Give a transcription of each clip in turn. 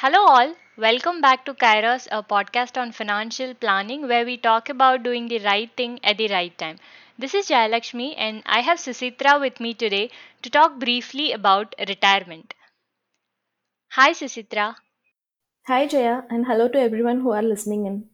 Hello, all. Welcome back to Kairos, a podcast on financial planning where we talk about doing the right thing at the right time. This is Jayalakshmi, and I have Susitra with me today to talk briefly about retirement. Hi, Susitra. Hi Jaya, and hello to everyone who are listening in.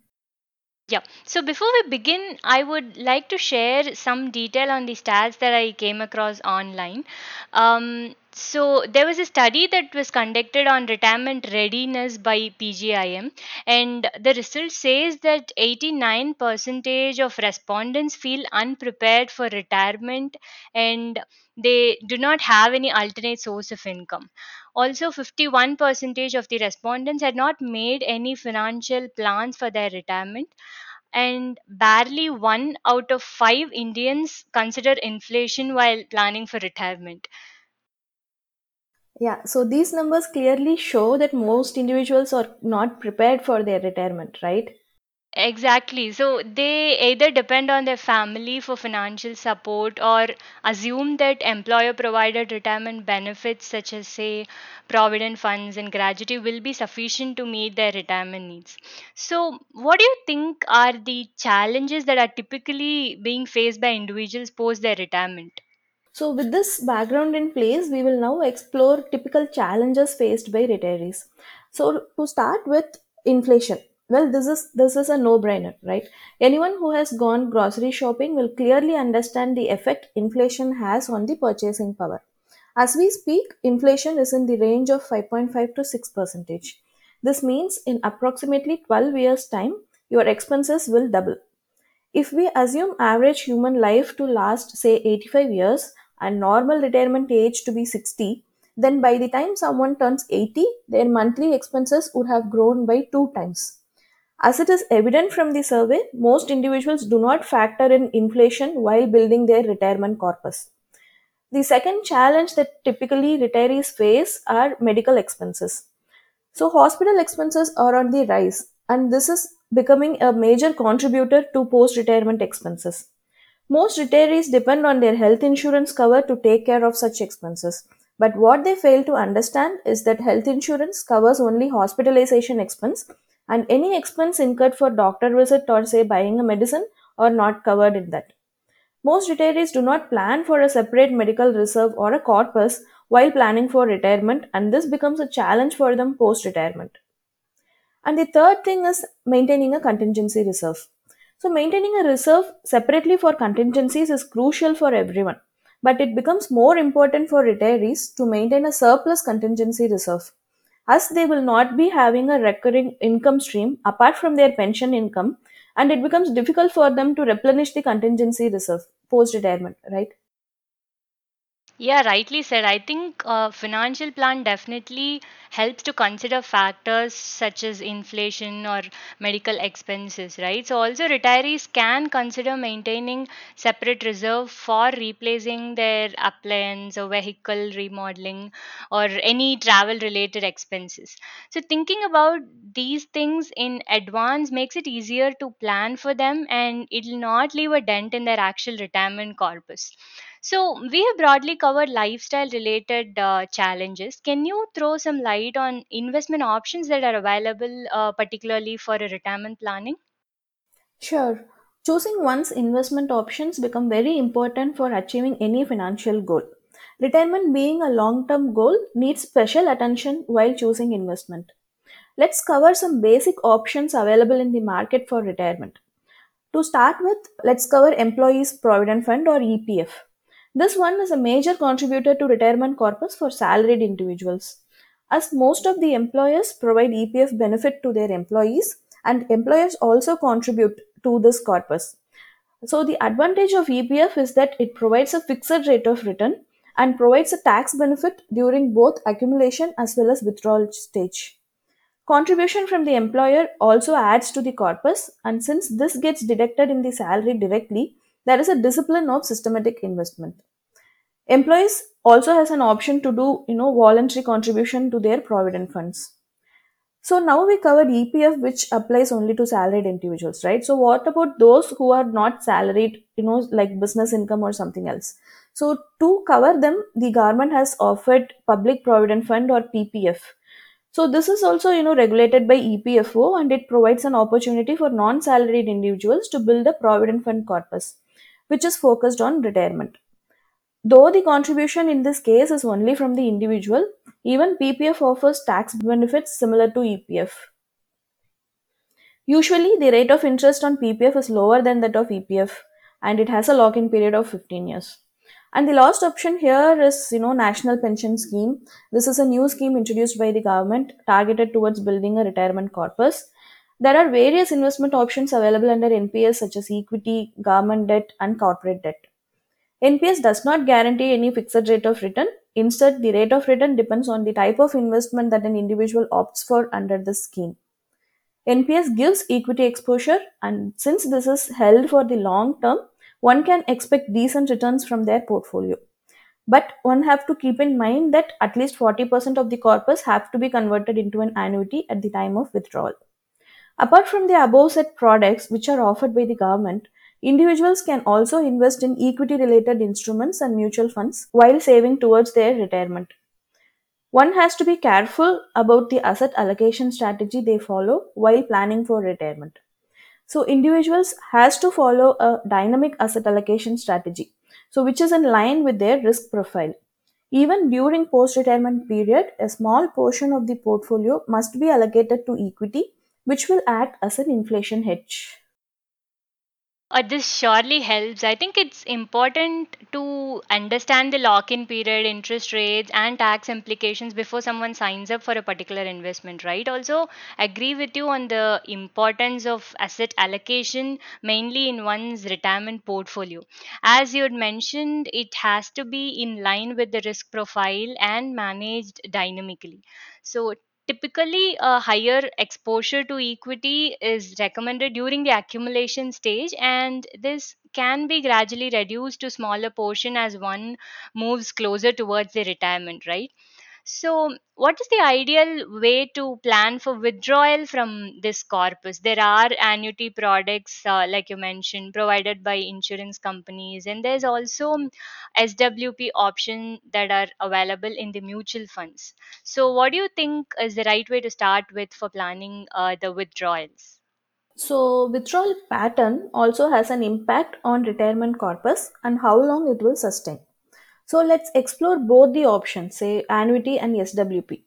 Yeah. So before we begin, I would like to share some detail on the stats that I came across online. Um, so there was a study that was conducted on retirement readiness by PGIM, and the result says that 89 percentage of respondents feel unprepared for retirement, and they do not have any alternate source of income. Also, 51 percentage of the respondents had not made any financial plans for their retirement and barely one out of five Indians consider inflation while planning for retirement. Yeah, so these numbers clearly show that most individuals are not prepared for their retirement, right? Exactly. So they either depend on their family for financial support or assume that employer provided retirement benefits, such as, say, provident funds and gratuity, will be sufficient to meet their retirement needs. So, what do you think are the challenges that are typically being faced by individuals post their retirement? So, with this background in place, we will now explore typical challenges faced by retirees. So, to start with inflation. Well, this is this is a no-brainer, right? Anyone who has gone grocery shopping will clearly understand the effect inflation has on the purchasing power. As we speak, inflation is in the range of 5.5 to 6 percentage. This means in approximately 12 years' time, your expenses will double. If we assume average human life to last, say, 85 years and normal retirement age to be 60, then by the time someone turns 80, their monthly expenses would have grown by two times. As it is evident from the survey, most individuals do not factor in inflation while building their retirement corpus. The second challenge that typically retirees face are medical expenses. So, hospital expenses are on the rise, and this is becoming a major contributor to post retirement expenses. Most retirees depend on their health insurance cover to take care of such expenses. But what they fail to understand is that health insurance covers only hospitalization expense, and any expense incurred for doctor visit or say buying a medicine are not covered in that. Most retirees do not plan for a separate medical reserve or a corpus while planning for retirement, and this becomes a challenge for them post retirement. And the third thing is maintaining a contingency reserve. So, maintaining a reserve separately for contingencies is crucial for everyone, but it becomes more important for retirees to maintain a surplus contingency reserve as they will not be having a recurring income stream apart from their pension income and it becomes difficult for them to replenish the contingency reserve post retirement right Yeah, rightly said. I think uh, financial plan definitely helps to consider factors such as inflation or medical expenses, right? So also retirees can consider maintaining separate reserve for replacing their appliance or vehicle remodeling or any travel related expenses. So thinking about these things in advance makes it easier to plan for them and it'll not leave a dent in their actual retirement corpus. So, we have broadly covered lifestyle related uh, challenges. Can you throw some light on investment options that are available, uh, particularly for a retirement planning? Sure. Choosing one's investment options become very important for achieving any financial goal. Retirement being a long-term goal needs special attention while choosing investment. Let's cover some basic options available in the market for retirement. To start with, let's cover Employees Provident Fund or EPF. This one is a major contributor to retirement corpus for salaried individuals. As most of the employers provide EPF benefit to their employees, and employers also contribute to this corpus. So, the advantage of EPF is that it provides a fixed rate of return and provides a tax benefit during both accumulation as well as withdrawal stage. Contribution from the employer also adds to the corpus, and since this gets deducted in the salary directly, there is a discipline of systematic investment. Employees also has an option to do, you know, voluntary contribution to their provident funds. So now we covered EPF, which applies only to salaried individuals, right? So what about those who are not salaried, you know, like business income or something else? So to cover them, the government has offered Public Provident Fund or PPF. So this is also, you know, regulated by EPFO and it provides an opportunity for non-salaried individuals to build a provident fund corpus, which is focused on retirement. Though the contribution in this case is only from the individual, even PPF offers tax benefits similar to EPF. Usually, the rate of interest on PPF is lower than that of EPF and it has a lock-in period of 15 years. And the last option here is, you know, National Pension Scheme. This is a new scheme introduced by the government targeted towards building a retirement corpus. There are various investment options available under NPS such as equity, government debt, and corporate debt. NPS does not guarantee any fixed rate of return. Instead, the rate of return depends on the type of investment that an individual opts for under the scheme. NPS gives equity exposure, and since this is held for the long term, one can expect decent returns from their portfolio. But one have to keep in mind that at least 40% of the corpus have to be converted into an annuity at the time of withdrawal. Apart from the above set products which are offered by the government, individuals can also invest in equity related instruments and mutual funds while saving towards their retirement. One has to be careful about the asset allocation strategy they follow while planning for retirement. So individuals has to follow a dynamic asset allocation strategy, so which is in line with their risk profile. Even during post-retirement period, a small portion of the portfolio must be allocated to equity, which will act as an inflation hedge. Uh, this surely helps. I think it's important to understand the lock in period, interest rates, and tax implications before someone signs up for a particular investment, right? Also, agree with you on the importance of asset allocation, mainly in one's retirement portfolio. As you had mentioned, it has to be in line with the risk profile and managed dynamically. So, Typically, a higher exposure to equity is recommended during the accumulation stage, and this can be gradually reduced to smaller portion as one moves closer towards the retirement, right? So, what is the ideal way to plan for withdrawal from this corpus? There are annuity products, uh, like you mentioned, provided by insurance companies, and there's also SWP option that are available in the mutual funds. So, what do you think is the right way to start with for planning uh, the withdrawals? So withdrawal pattern also has an impact on retirement corpus and how long it will sustain. So let's explore both the options, say annuity and SWP.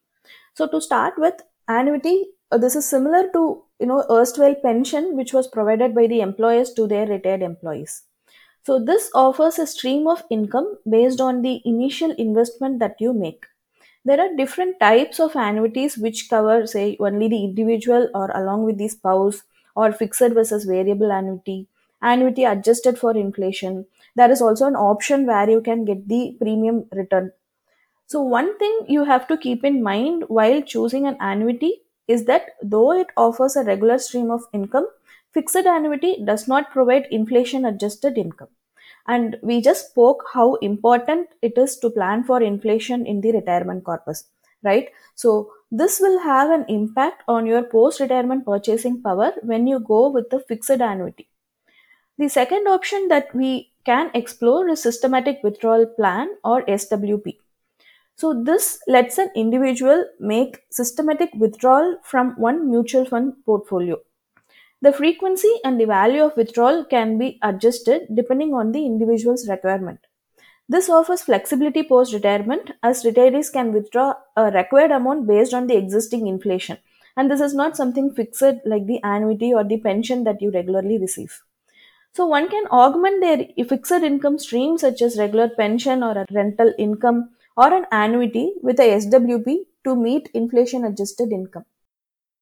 So to start with, annuity, uh, this is similar to you know erstwhile pension, which was provided by the employers to their retired employees. So this offers a stream of income based on the initial investment that you make. There are different types of annuities which cover, say, only the individual or along with the spouse, or fixed versus variable annuity, annuity adjusted for inflation. There is also an option where you can get the premium return. So, one thing you have to keep in mind while choosing an annuity is that though it offers a regular stream of income, fixed annuity does not provide inflation adjusted income. And we just spoke how important it is to plan for inflation in the retirement corpus, right? So, this will have an impact on your post retirement purchasing power when you go with the fixed annuity. The second option that we can explore is systematic withdrawal plan or SWP. So, this lets an individual make systematic withdrawal from one mutual fund portfolio. The frequency and the value of withdrawal can be adjusted depending on the individual's requirement. This offers flexibility post retirement as retirees can withdraw a required amount based on the existing inflation. And this is not something fixed like the annuity or the pension that you regularly receive. So one can augment their fixed income stream such as regular pension or a rental income or an annuity with a SWP to meet inflation adjusted income.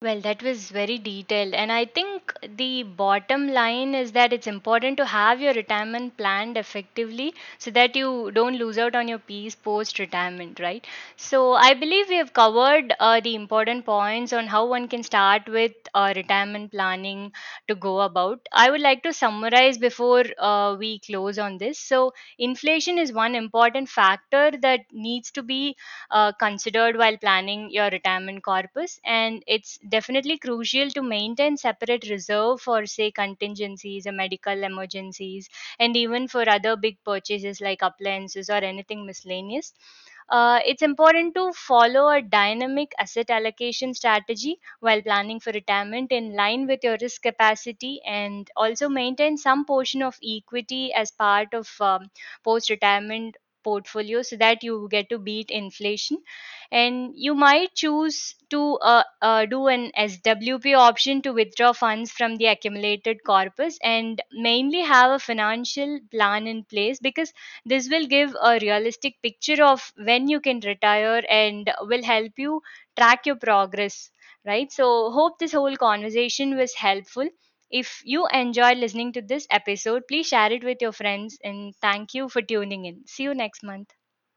Well, that was very detailed. And I think the bottom line is that it's important to have your retirement planned effectively so that you don't lose out on your peace post retirement, right? So I believe we have covered uh, the important points on how one can start with uh, retirement planning to go about. I would like to summarize before uh, we close on this. So, inflation is one important factor that needs to be uh, considered while planning your retirement corpus and it's definitely crucial to maintain separate reserve for say contingencies or medical emergencies and even for other big purchases like appliances or anything miscellaneous. Uh, it's important to follow a dynamic asset allocation strategy while planning for retirement in line with your risk capacity and also maintain some portion of equity as part of um, post retirement portfolio so that you get to beat inflation. And you might choose to uh, uh, do an swp option to withdraw funds from the accumulated corpus and mainly have a financial plan in place because this will give a realistic picture of when you can retire and will help you track your progress right? So hope this whole conversation was helpful if you enjoyed listening to this episode please share it with your friends and thank you for tuning in. See you next month